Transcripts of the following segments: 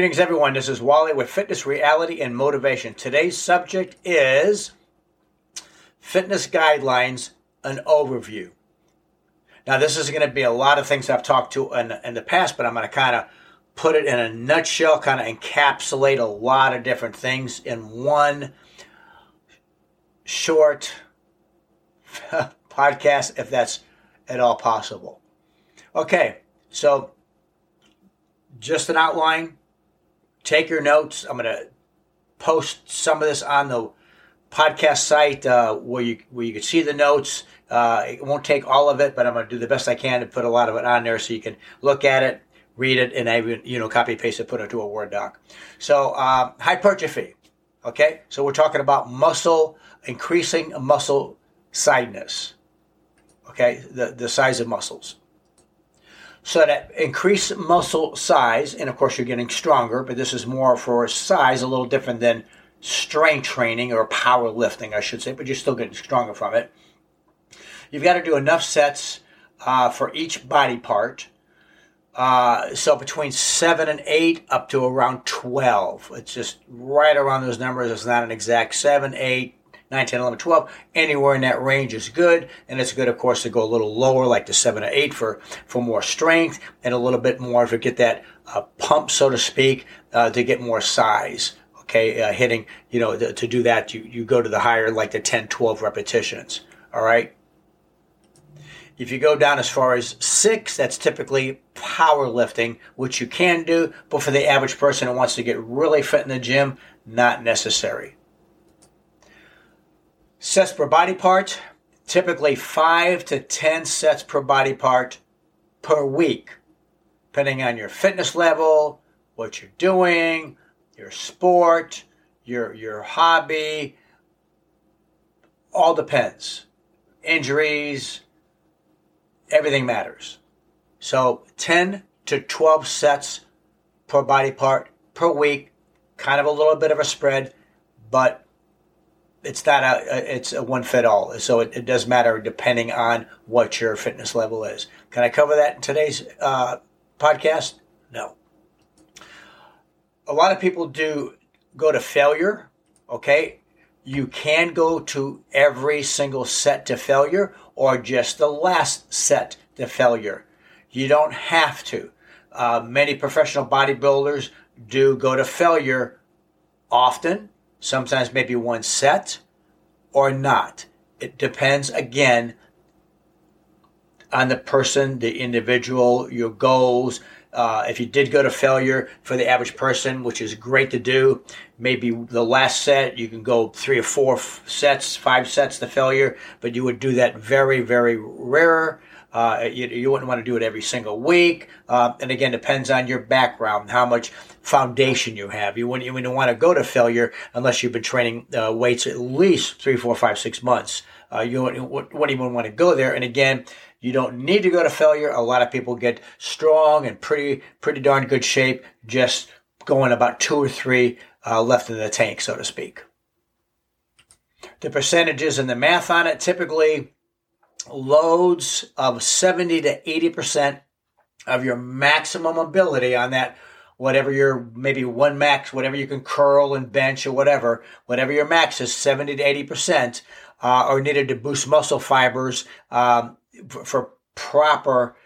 Greetings, everyone. This is Wally with Fitness Reality and Motivation. Today's subject is fitness guidelines, an overview. Now, this is going to be a lot of things I've talked to in, in the past, but I'm going to kind of put it in a nutshell, kind of encapsulate a lot of different things in one short podcast, if that's at all possible. Okay, so just an outline take your notes. I'm going to post some of this on the podcast site uh, where you where you can see the notes. Uh, it won't take all of it, but I'm going to do the best I can to put a lot of it on there so you can look at it, read it, and even you know copy paste it, put it into a Word doc. So um, hypertrophy. Okay, so we're talking about muscle increasing muscle sideness. Okay, the the size of muscles. So that increase muscle size, and of course you're getting stronger, but this is more for size, a little different than strength training or power lifting, I should say, but you're still getting stronger from it. You've got to do enough sets uh, for each body part. Uh, so between seven and eight, up to around 12. It's just right around those numbers. It's not an exact seven, eight, 9, 10, 11, 12. Anywhere in that range is good. And it's good, of course, to go a little lower, like the 7 or 8 for, for more strength and a little bit more to get that uh, pump, so to speak, uh, to get more size. Okay, uh, hitting, you know, to, to do that, you, you go to the higher, like the 10, 12 repetitions. All right. If you go down as far as six, that's typically powerlifting, which you can do, but for the average person who wants to get really fit in the gym, not necessary. Sets per body part, typically five to 10 sets per body part per week, depending on your fitness level, what you're doing, your sport, your, your hobby, all depends. Injuries, everything matters. So 10 to 12 sets per body part per week, kind of a little bit of a spread, but it's not a it's a one fit all. So it, it, does matter depending on what your fitness level is. Can I cover that in today's uh, podcast? No. A lot of people do go to failure. Okay, you can go to every single set to failure or just the last set to failure. You don't have to. Uh, many professional bodybuilders do go to failure often sometimes maybe one set or not. It depends again on the person, the individual, your goals. Uh, if you did go to failure for the average person, which is great to do, maybe the last set you can go three or four sets, five sets to failure, but you would do that very, very rare. Uh, you, you, wouldn't want to do it every single week. Uh, and again, depends on your background, how much foundation you have. You wouldn't, you wouldn't want to go to failure unless you've been training uh, weights at least three, four, five, six months. Uh, you wouldn't, wouldn't even want to go there. And again, you don't need to go to failure. A lot of people get strong and pretty, pretty darn good shape just going about two or three uh, left in the tank, so to speak. The percentages and the math on it typically loads of 70 to 80% of your maximum ability on that whatever your maybe one max whatever you can curl and bench or whatever whatever your max is 70 to 80% uh, are needed to boost muscle fibers um, for, proper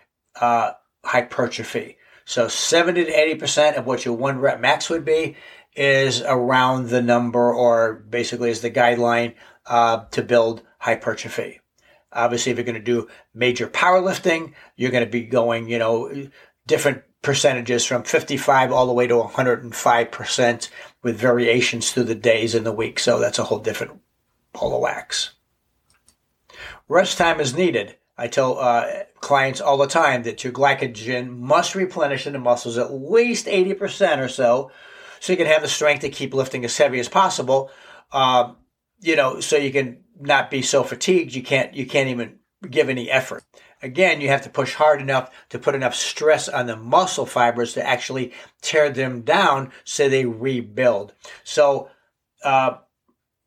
uh, hypertrophy so 70 to 80% of what your one rep max would be is around the number or basically is the guideline uh, to build hypertrophy Obviously, if you're going to do major powerlifting, you're going to be going, you know, different percentages from 55 all the way to 105% with variations through the days and the week. So that's a whole different ball of wax. Rest time is needed. I tell uh, clients all the time that your glycogen must replenish in the muscles at least 80% or so, so you can have the strength to keep lifting as heavy as possible. Uh, you know, so you can not be so fatigued you can't you can't even give any effort. Again, you have to push hard enough to put enough stress on the muscle fibers to actually tear them down so they rebuild. So, uh,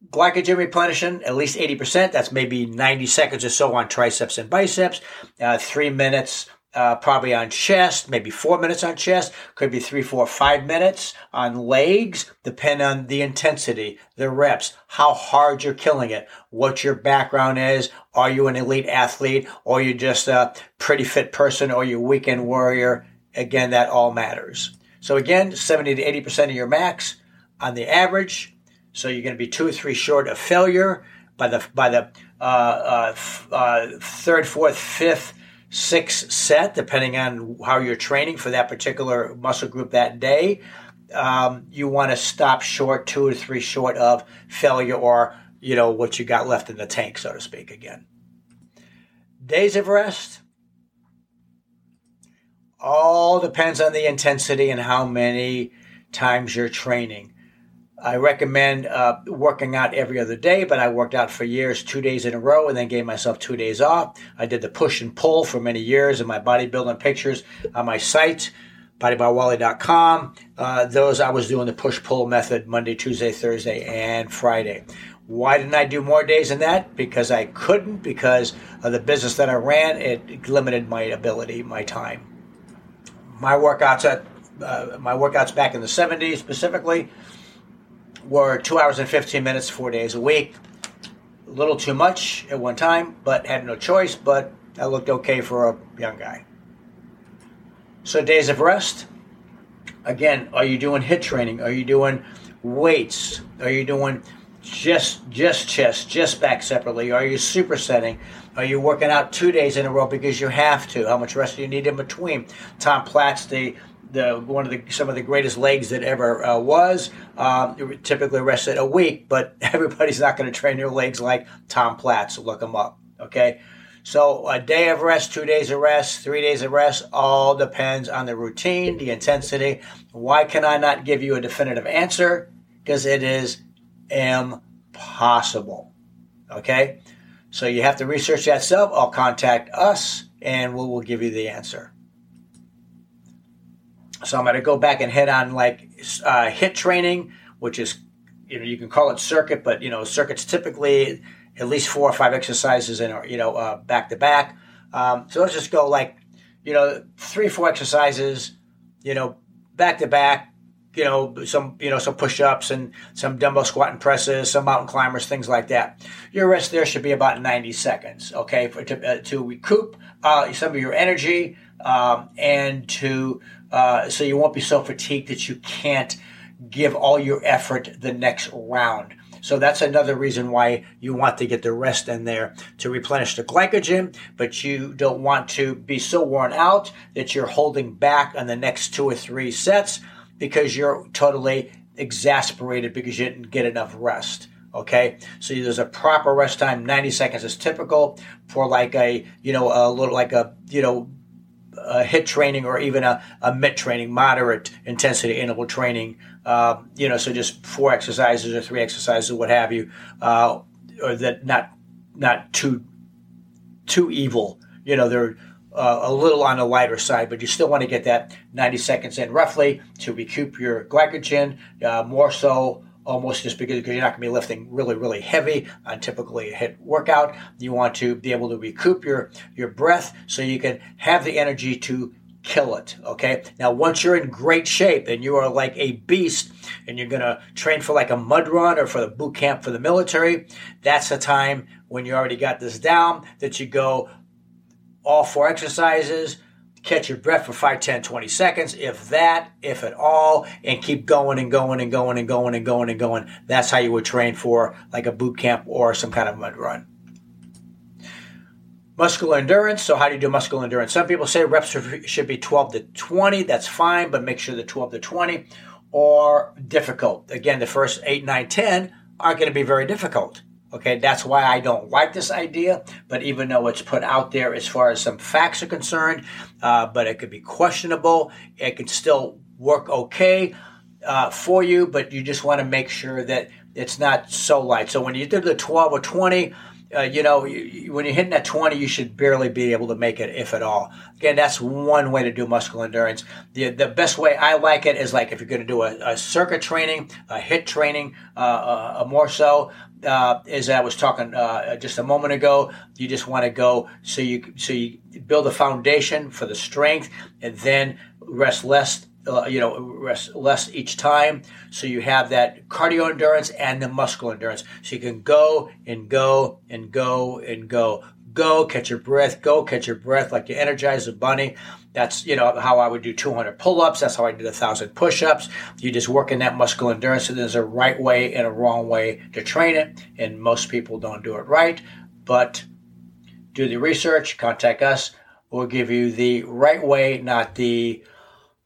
glycogen replenishing at least 80%. That's maybe 90 seconds or so on triceps and biceps, uh, three minutes uh, probably on chest, maybe four minutes on chest, could be three, four, five minutes on legs, depend on the intensity, the reps, how hard you're killing it, what your background is. Are you an elite athlete or you just a pretty fit person or you weekend warrior? Again, that all matters. So again, 70 to 80% of your max on the average. So you're going to be two or three short of failure by the, by the uh, uh, uh, third, fourth, fifth, sixth set, depending on how you're training for that particular muscle group that day. Um, you want to stop short, two or three short of failure or, you know, what you got left in the tank, so to speak, again. Days of rest. All depends on the intensity and how many times you're training. I recommend uh, working out every other day, but I worked out for years, two days in a row, and then gave myself two days off. I did the push and pull for many years in my bodybuilding pictures on my site, bodybywally.com. Uh, those I was doing the push pull method Monday, Tuesday, Thursday, and Friday. Why didn't I do more days than that? Because I couldn't, because of the business that I ran, it limited my ability, my time. My workouts at uh, my workouts back in the 70s specifically were two hours and 15 minutes, four days a week. A little too much at one time, but had no choice, but that looked okay for a young guy. So, days of rest. Again, are you doing HIIT training? Are you doing weights? Are you doing just just chest, just back separately? Are you supersetting? Are you working out two days in a row because you have to? How much rest do you need in between? Tom Platz, the the one of the some of the greatest legs that ever uh, was. Um, typically rested a week, but everybody's not going to train their legs like Tom Platz. So look him up. Okay. So a day of rest, two days of rest, three days of rest, all depends on the routine, the intensity. Why can I not give you a definitive answer? Because it is impossible. Okay. So you have to research that self. I'll contact us and we will give you the answer. So I'm going to go back and head on like uh, HIIT training, which is, you know, you can call it circuit, but, you know, circuits typically at least four or five exercises in, or you know, uh, back to back. Um, so let's just go like, you know, three, four exercises, you know, back to back, you know, some, you know, some push ups and some dumbbell squat and presses, some mountain climbers, things like that. Your rest there should be about 90 seconds, okay, for, to, uh, to recoup uh, some of your energy um, and to uh, so you won't be so fatigued that you can't give all your effort the next round. So that's another reason why you want to get the rest in there to replenish the glycogen, but you don't want to be so worn out that you're holding back on the next two or three sets because you're totally exasperated because you didn't get enough rest. Okay, so there's a proper rest time. 90 seconds is typical for like a you know a little like a you know a HIIT training or even a, a MIT training, moderate intensity interval training. Uh, you know, so just four exercises or three exercises, what have you, uh, or that not not too too evil. You know, they're uh, a little on the lighter side, but you still want to get that 90 seconds in roughly to recoup your glycogen. Uh, more so almost just because, because you're not going to be lifting really, really heavy on typically a HIIT workout. You want to be able to recoup your, your breath so you can have the energy to kill it. Okay. Now, once you're in great shape and you are like a beast and you're going to train for like a mud run or for the boot camp for the military, that's the time when you already got this down that you go all four exercises, catch your breath for 5, 10, 20 seconds, if that, if at all, and keep going and going and going and going and going and going. That's how you would train for like a boot camp or some kind of mud run. Muscular endurance. So, how do you do muscular endurance? Some people say reps should be 12 to 20. That's fine, but make sure the 12 to 20 are difficult. Again, the first 8, 9, 10 aren't going to be very difficult. Okay, that's why I don't like this idea. But even though it's put out there as far as some facts are concerned, uh, but it could be questionable, it could still work okay uh, for you. But you just want to make sure that it's not so light. So when you do the 12 or 20, uh, you know, you, when you're hitting that 20, you should barely be able to make it, if at all. Again, that's one way to do muscle endurance. The, the best way I like it is like if you're going to do a, a circuit training, a HIIT training, uh, uh, more so, uh, as I was talking uh, just a moment ago, you just want to go so you so you build a foundation for the strength, and then rest less uh, you know, rest less each time. So you have that cardio endurance and the muscle endurance. So you can go and go and go and go. Go, catch your breath, go, catch your breath like you Energizer bunny. That's, you know, how I would do 200 pull ups. That's how I did a 1,000 push ups. You just work in that muscle endurance. So there's a right way and a wrong way to train it. And most people don't do it right. But do the research, contact us. We'll give you the right way, not the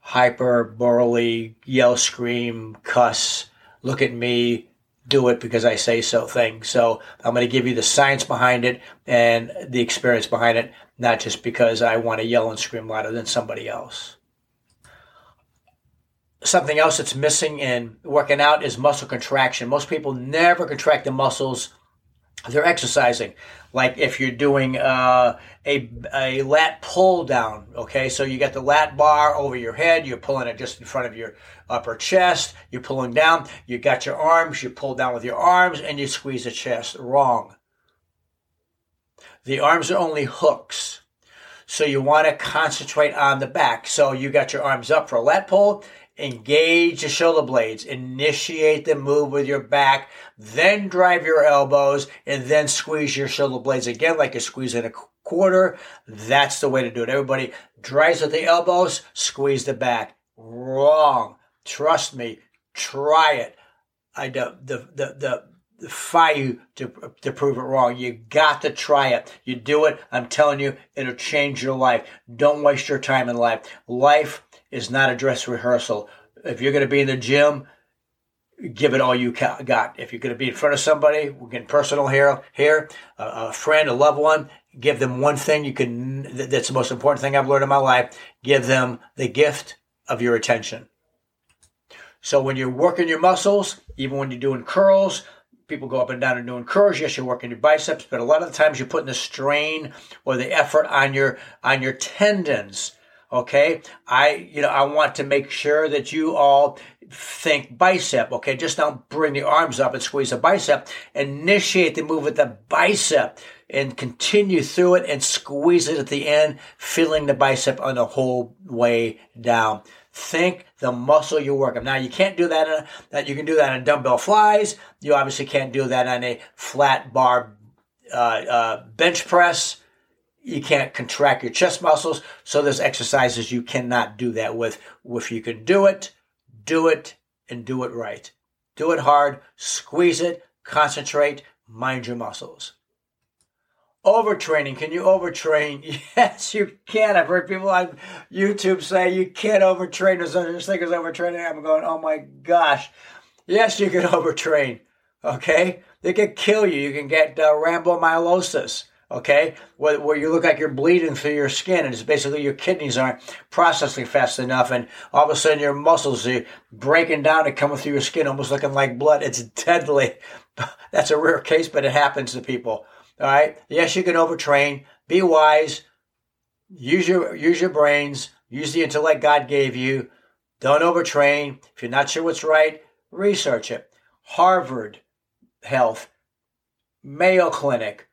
hyperbole, yell, scream, cuss, look at me, do it because I say so thing. So I'm going to give you the science behind it and the experience behind it, not just because I want to yell and scream louder than somebody else. Something else that's missing in working out is muscle contraction. Most people never contract the muscles they're exercising. Like if you're doing uh, a, a lat pull down, okay? So you got the lat bar over your head, you're pulling it just in front of your upper chest, you're pulling down, you got your arms, you pull down with your arms, and you squeeze the chest. Wrong. The arms are only hooks. So you want to concentrate on the back. So you got your arms up for a lat pull, Engage the shoulder blades. Initiate the move with your back. Then drive your elbows and then squeeze your shoulder blades again like you're squeezing a quarter. That's the way to do it. Everybody drives with the elbows, squeeze the back. Wrong. Trust me. Try it. I the the the, the fight you to, to prove it wrong. You got to try it. You do it. I'm telling you, it'll change your life. Don't waste your time in life. Life is not a dress rehearsal. If you're going to be in the gym, give it all you got. If you're going to be in front of somebody, we're getting personal here. Here, a friend, a loved one, give them one thing you can. That's the most important thing I've learned in my life. Give them the gift of your attention. So when you're working your muscles, even when you're doing curls, people go up and down and doing curls. Yes, you're working your biceps, but a lot of the times you're putting the strain or the effort on your on your tendons Okay. I, you know, I want to make sure that you all think bicep. Okay. Just don't bring the arms up and squeeze the bicep. Initiate the move with the bicep and continue through it and squeeze it at the end, feeling the bicep on the whole way down. Think the muscle you're working. Now you can't do that. That you can do that on dumbbell flies. You obviously can't do that on a flat bar uh, uh, bench press you can't contract your chest muscles. So there's exercises you cannot do that with. If you can do it, do it and do it right. Do it hard, squeeze it, concentrate, mind your muscles. Overtraining. Can you overtrain? Yes, you can. I've heard people on YouTube say you can't overtrain. There's such thing as overtraining. I'm going, oh my gosh. Yes, you can overtrain. Okay? They can kill you. You can get uh, rhabdomyolysis okay, where, where you look like you're bleeding through your skin, and it's basically your kidneys aren't processing fast enough, and all of a sudden your muscles are breaking down and coming through your skin, almost looking like blood. It's deadly. That's a rare case, but it happens to people. All right. Yes, you can overtrain. Be wise. Use your use your brains. Use the intellect God gave you. Don't overtrain. If you're not sure what's right, research it. Harvard Health, Mayo Clinic,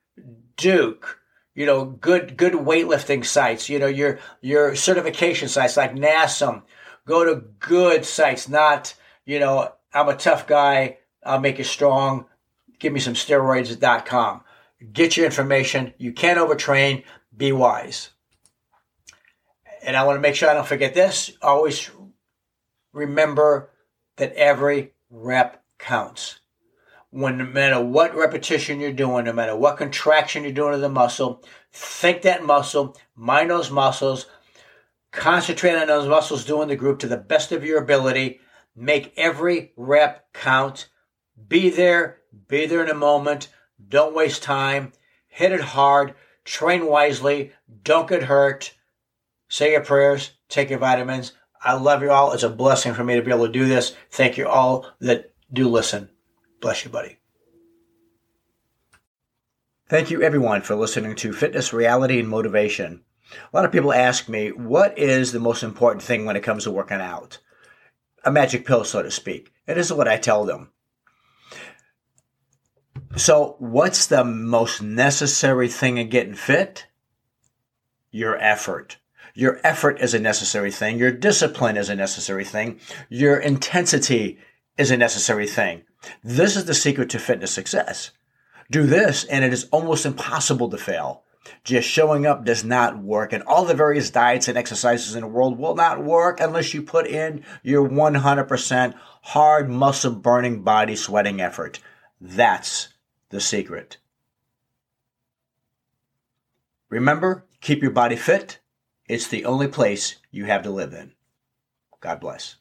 Duke, you know, good good weightlifting sites, you know, your your certification sites like NASM. Go to good sites, not, you know, I'm a tough guy, I'll make you strong, give me some steroids.com. Get your information. You can't overtrain, be wise. And I want to make sure I don't forget this. Always remember that every rep counts when no matter what repetition you're doing, no matter what contraction you're doing of the muscle, think that muscle, mind those muscles, concentrate on those muscles doing the group to the best of your ability, make every rep count, be there, be there in a moment, don't waste time, hit it hard, train wisely, don't get hurt, say your prayers, take your vitamins. I love you all. It's a blessing for me to be able to do this. Thank you all that do listen. Bless you, buddy. Thank you, everyone, for listening to Fitness, Reality, and Motivation. A lot of people ask me, what is the most important thing when it comes to working out? A magic pill, so to speak. And this is what I tell them. So, what's the most necessary thing in getting fit? Your effort. Your effort is a necessary thing. Your discipline is a necessary thing. Your intensity is a necessary thing. This is the secret to fitness success do this and it is almost impossible to fail. Just showing up does not work, and all the various diets and exercises in the world will not work unless you put in your 100% hard muscle burning body sweating effort. That's the secret. Remember, keep your body fit. It's the only place you have to live in. God bless.